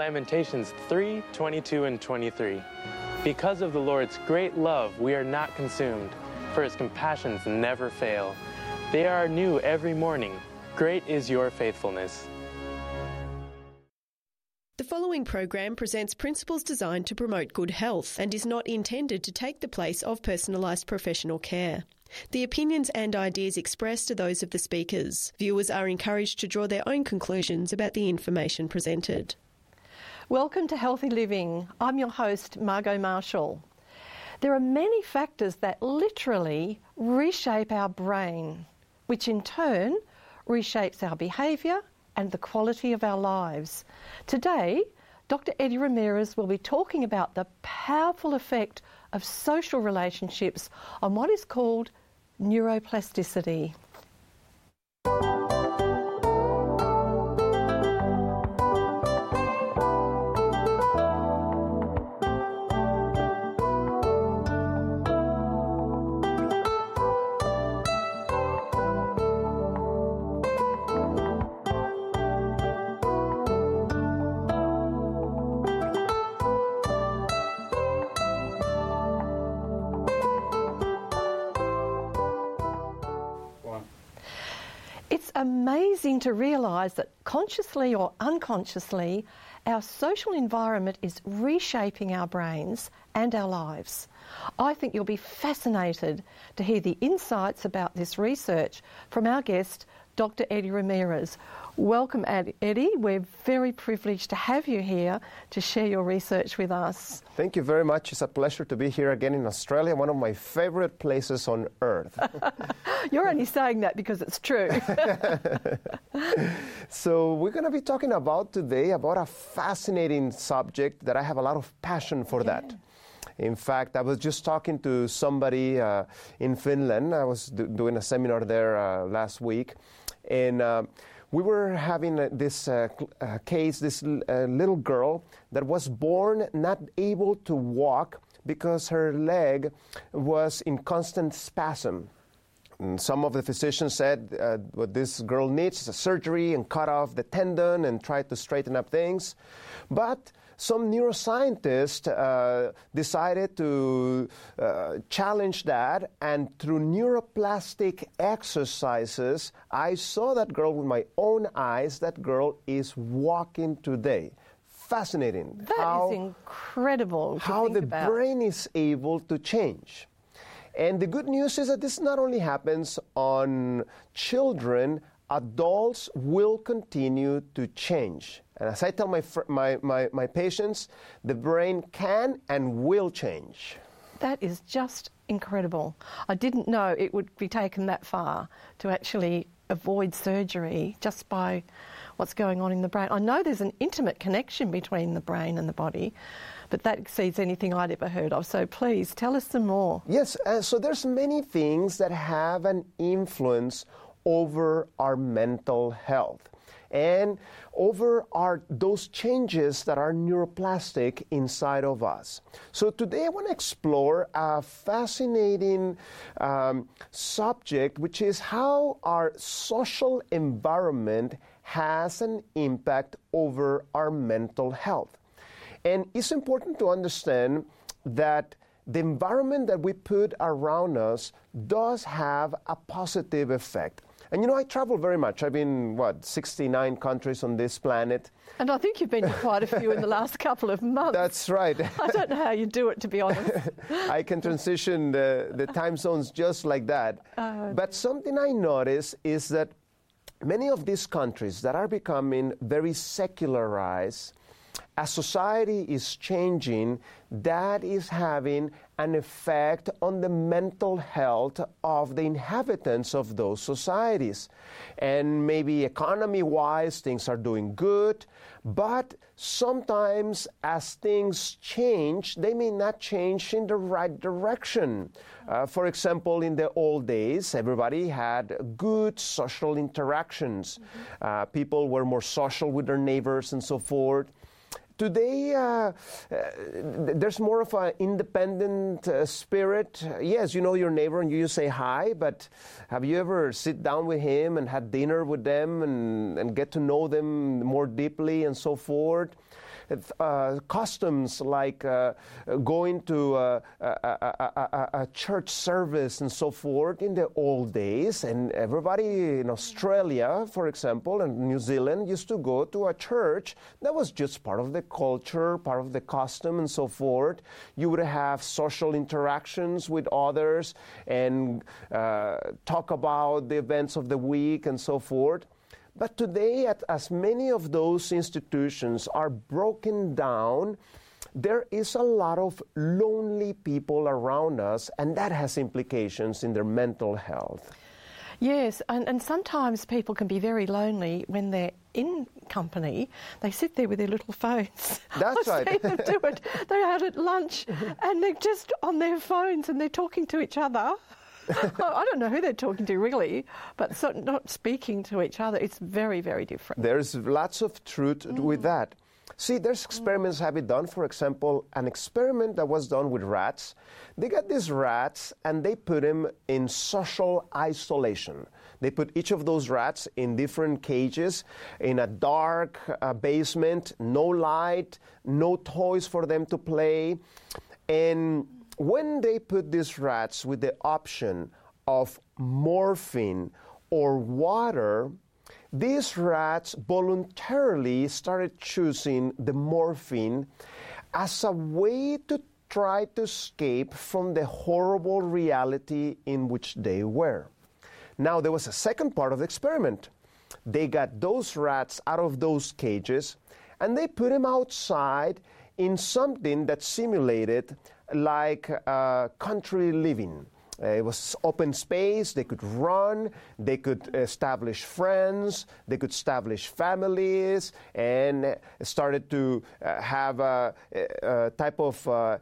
Lamentations 3 22 and 23. Because of the Lord's great love, we are not consumed, for his compassions never fail. They are new every morning. Great is your faithfulness. The following program presents principles designed to promote good health and is not intended to take the place of personalised professional care. The opinions and ideas expressed are those of the speakers. Viewers are encouraged to draw their own conclusions about the information presented. Welcome to Healthy Living. I'm your host, Margot Marshall. There are many factors that literally reshape our brain, which in turn reshapes our behaviour and the quality of our lives. Today, Dr. Eddie Ramirez will be talking about the powerful effect of social relationships on what is called neuroplasticity. Amazing to realise that consciously or unconsciously, our social environment is reshaping our brains and our lives. I think you'll be fascinated to hear the insights about this research from our guest, Dr. Eddie Ramirez. Welcome, Eddie. We're very privileged to have you here to share your research with us. Thank you very much. It's a pleasure to be here again in Australia, one of my favorite places on earth. You're only saying that because it's true. so, we're going to be talking about today about a fascinating subject that I have a lot of passion for yeah. that. In fact, I was just talking to somebody uh, in Finland. I was do- doing a seminar there uh, last week, and uh, we were having this uh, uh, case, this uh, little girl that was born not able to walk because her leg was in constant spasm. And some of the physicians said uh, what this girl needs is a surgery and cut off the tendon and try to straighten up things. But some neuroscientists uh, decided to uh, challenge that, and through neuroplastic exercises, I saw that girl with my own eyes. That girl is walking today fascinating. That how, is incredible. how the about. brain is able to change. And the good news is that this not only happens on children, adults will continue to change. And as I tell my, my, my, my patients, the brain can and will change. That is just incredible. I didn't know it would be taken that far to actually avoid surgery just by what's going on in the brain. I know there's an intimate connection between the brain and the body, but that exceeds anything I'd ever heard of. So please tell us some more. Yes, uh, so there's many things that have an influence over our mental health and over our those changes that are neuroplastic inside of us. So today I want to explore a fascinating um, subject, which is how our social environment has an impact over our mental health. And it's important to understand that the environment that we put around us does have a positive effect. And you know, I travel very much. I've been, what, 69 countries on this planet. And I think you've been to quite a few in the last couple of months. That's right. I don't know how you do it, to be honest. I can transition the, the time zones just like that. Oh, but something I notice is that many of these countries that are becoming very secularized as society is changing, that is having an effect on the mental health of the inhabitants of those societies. And maybe economy wise, things are doing good, but sometimes as things change, they may not change in the right direction. Uh, for example, in the old days, everybody had good social interactions. Mm-hmm. Uh, people were more social with their neighbors and so forth. Today, uh, uh, there's more of an independent uh, spirit. Yes, you know your neighbor and you say hi, but have you ever sit down with him and had dinner with them and, and get to know them more deeply and so forth? Uh, customs like uh, going to a, a, a, a, church service and so forth in the old days. And everybody in Australia, for example, and New Zealand used to go to a church that was just part of the culture, part of the custom, and so forth. You would have social interactions with others and uh, talk about the events of the week and so forth. But today, as many of those institutions are broken down, there is a lot of lonely people around us, and that has implications in their mental health. Yes, and, and sometimes people can be very lonely when they're in company. They sit there with their little phones. That's I've right. Seen them do it. They're out at lunch and they're just on their phones and they're talking to each other. I don't know who they're talking to really, but so not speaking to each other. It's very, very different. There's lots of truth mm. with that. See, there's experiments have been done. For example, an experiment that was done with rats. They got these rats and they put them in social isolation. They put each of those rats in different cages in a dark uh, basement, no light, no toys for them to play. And when they put these rats with the option of morphine or water, these rats voluntarily started choosing the morphine as a way to try to escape from the horrible reality in which they were. Now, there was a second part of the experiment. They got those rats out of those cages and they put them outside in something that simulated like uh, country living. Uh, it was open space. They could run. They could establish friends. They could establish families, and started to uh, have a, a, type of uh,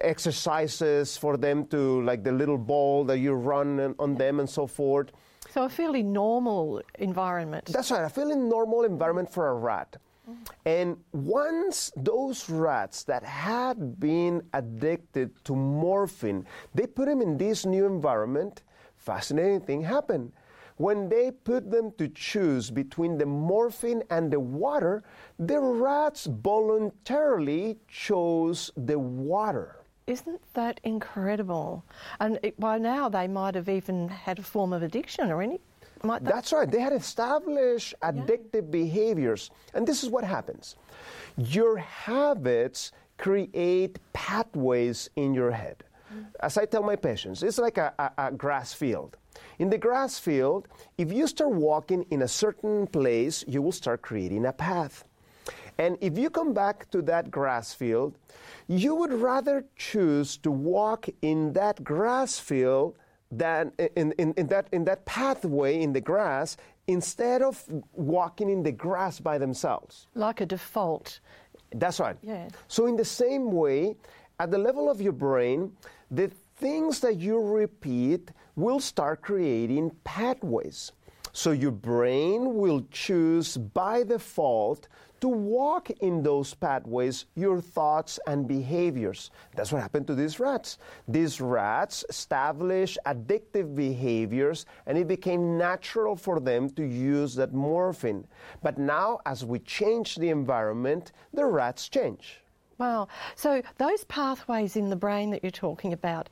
exercises for them to, like the little ball that you run on them, and so forth. So a fairly normal environment. That's right. A fairly normal environment for a rat. And once those rats that had been addicted to morphine, they put them in this new environment, fascinating thing happened. When they put them to choose between the morphine and the water, the rats voluntarily chose the water. Isn't that incredible? And it, by now they might have even had a form of addiction or any that? That's right. They had established addictive yeah. behaviors. And this is what happens your habits create pathways in your head. Mm. As I tell my patients, it's like a, a, a grass field. In the grass field, if you start walking in a certain place, you will start creating a path. And if you come back to that grass field, you would rather choose to walk in that grass field that in, in, in, that, in that pathway in the grass instead of walking in the grass by themselves. Like a default. That's right. Yeah. So, in the same way, at the level of your brain, the things that you repeat will start creating pathways. So, your brain will choose by default to walk in those pathways your thoughts and behaviors. That's what happened to these rats. These rats established addictive behaviors and it became natural for them to use that morphine. But now, as we change the environment, the rats change. Wow. So, those pathways in the brain that you're talking about,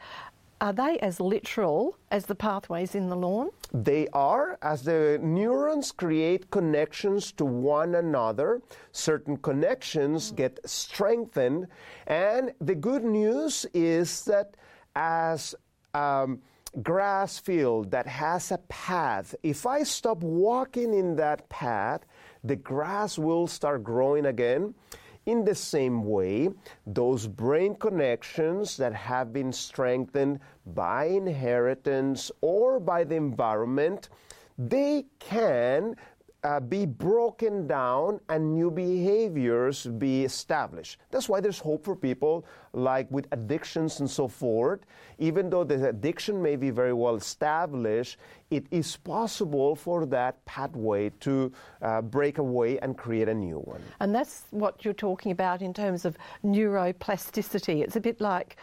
are they as literal as the pathways in the lawn? They are, as the neurons create connections to one another, certain connections mm. get strengthened. And the good news is that as um, grass field that has a path, if I stop walking in that path, the grass will start growing again. In the same way, those brain connections that have been strengthened by inheritance or by the environment, they can uh, be broken down and new behaviors be established. That's why there's hope for people like with addictions and so forth. Even though the addiction may be very well established, it is possible for that pathway to uh, break away and create a new one. And that's what you're talking about in terms of neuroplasticity. It's a bit like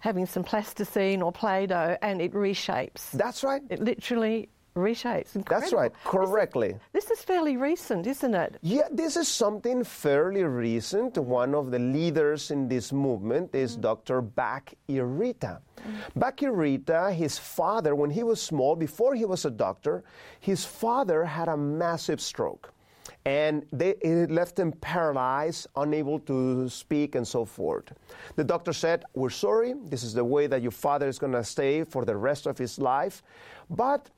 having some plasticine or Play Doh and it reshapes. That's right. It literally reshapes. That's right, correctly. This is, this is fairly recent, isn't it? Yeah, this is something fairly recent. One of the leaders in this movement is mm. Dr. Bak Irita. Mm. Bach-y-Rita, his father, when he was small, before he was a doctor, his father had a massive stroke. And they, it left him paralyzed, unable to speak, and so forth. The doctor said, We're sorry, this is the way that your father is going to stay for the rest of his life. But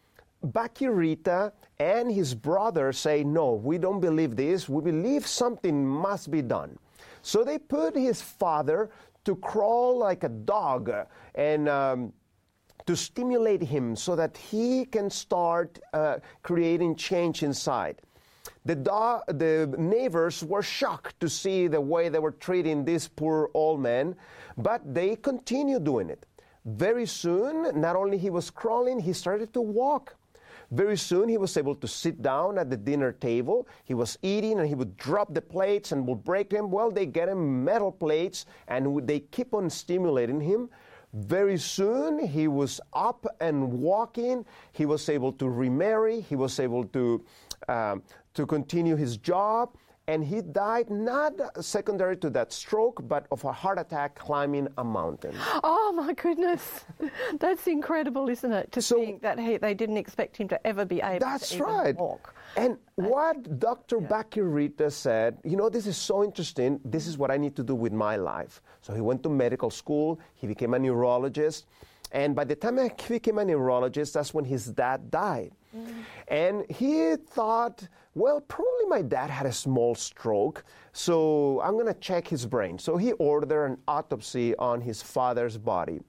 Bach-y-Rita and his brother say, No, we don't believe this. We believe something must be done. So they put his father to crawl like a dog and um, to stimulate him so that he can start uh, creating change inside. The, the neighbors were shocked to see the way they were treating this poor old man, but they continued doing it. Very soon, not only he was crawling, he started to walk. Very soon, he was able to sit down at the dinner table. He was eating and he would drop the plates and would break them. Well, they get him metal plates and they keep on stimulating him. Very soon, he was up and walking. He was able to remarry. He was able to, um, to continue his job and he died not secondary to that stroke, but of a heart attack climbing a mountain. Oh my goodness, that's incredible, isn't it? To so, think that he, they didn't expect him to ever be able that's to right. walk. And what Dr. Yeah. Bach-y-Rita said, you know, this is so interesting. This is what I need to do with my life. So he went to medical school. He became a neurologist. And by the time he became a neurologist, that's when his dad died. Mm. And he thought, well, probably my dad had a small stroke, so I'm going to check his brain. So he ordered an autopsy on his father's body.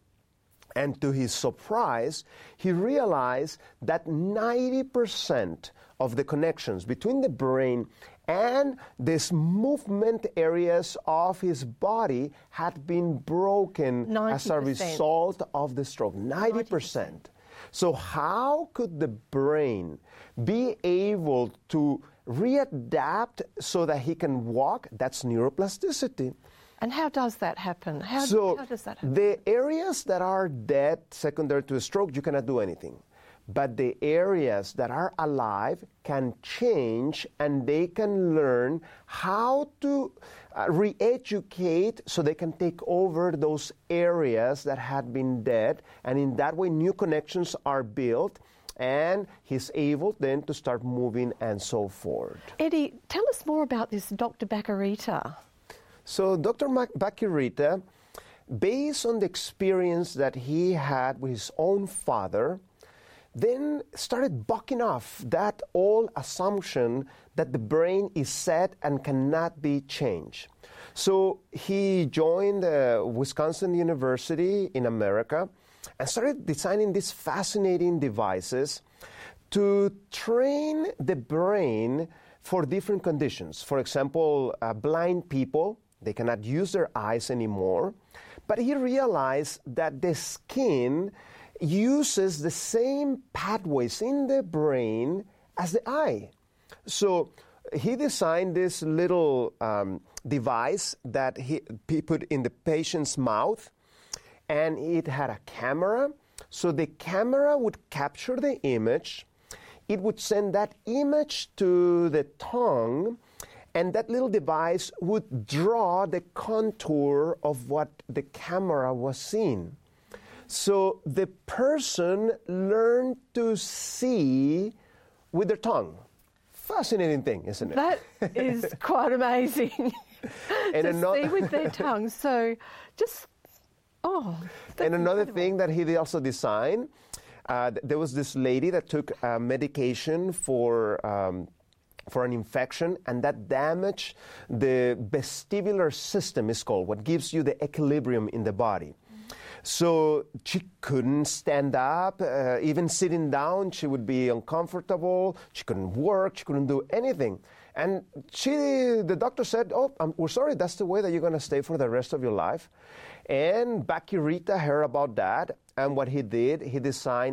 And to his surprise, he realized that 90% of the connections between the brain and these movement areas of his body had been broken 90%. as a result of the stroke. 90%. 90%. So, how could the brain be able to readapt so that he can walk? That's neuroplasticity. And how does that happen? How, so how does that happen? The areas that are dead secondary to a stroke, you cannot do anything but the areas that are alive can change and they can learn how to uh, re educate so they can take over those areas that had been dead. And in that way, new connections are built. And he's able then to start moving and so forth. Eddie, tell us more about this Dr. Bach-y-Rita. So, Dr. Irita, based on the experience that he had with his own father, then started bucking off that old assumption that the brain is set and cannot be changed. So he joined uh, Wisconsin University in America and started designing these fascinating devices to train the brain for different conditions. For example, uh, blind people, they cannot use their eyes anymore. But he realized that the skin uses the same pathways in the brain as the eye. So he designed this little um, device that he, he put in the patient's mouth, and it had a camera. So the camera would capture the image, it would send that image to the tongue, and that little device would draw the contour of what the camera was seeing. So the person learned to see with their tongue. Fascinating thing, isn't it? That is quite amazing. and to another, see with their tongue. So just, oh. And another incredible. thing that he also designed, uh, there was this lady that took uh, medication for. Um, for an infection, and that damage the vestibular system, is called, what gives you the equilibrium in the body. So she couldn't stand up. Uh, even sitting down, she would be uncomfortable. She couldn't work. She couldn't do anything. And she, the doctor said, "Oh, I'm, we're sorry. That's the way that you're going to stay for the rest of your life." And Bach-y-Rita heard about that, and what he did, he designed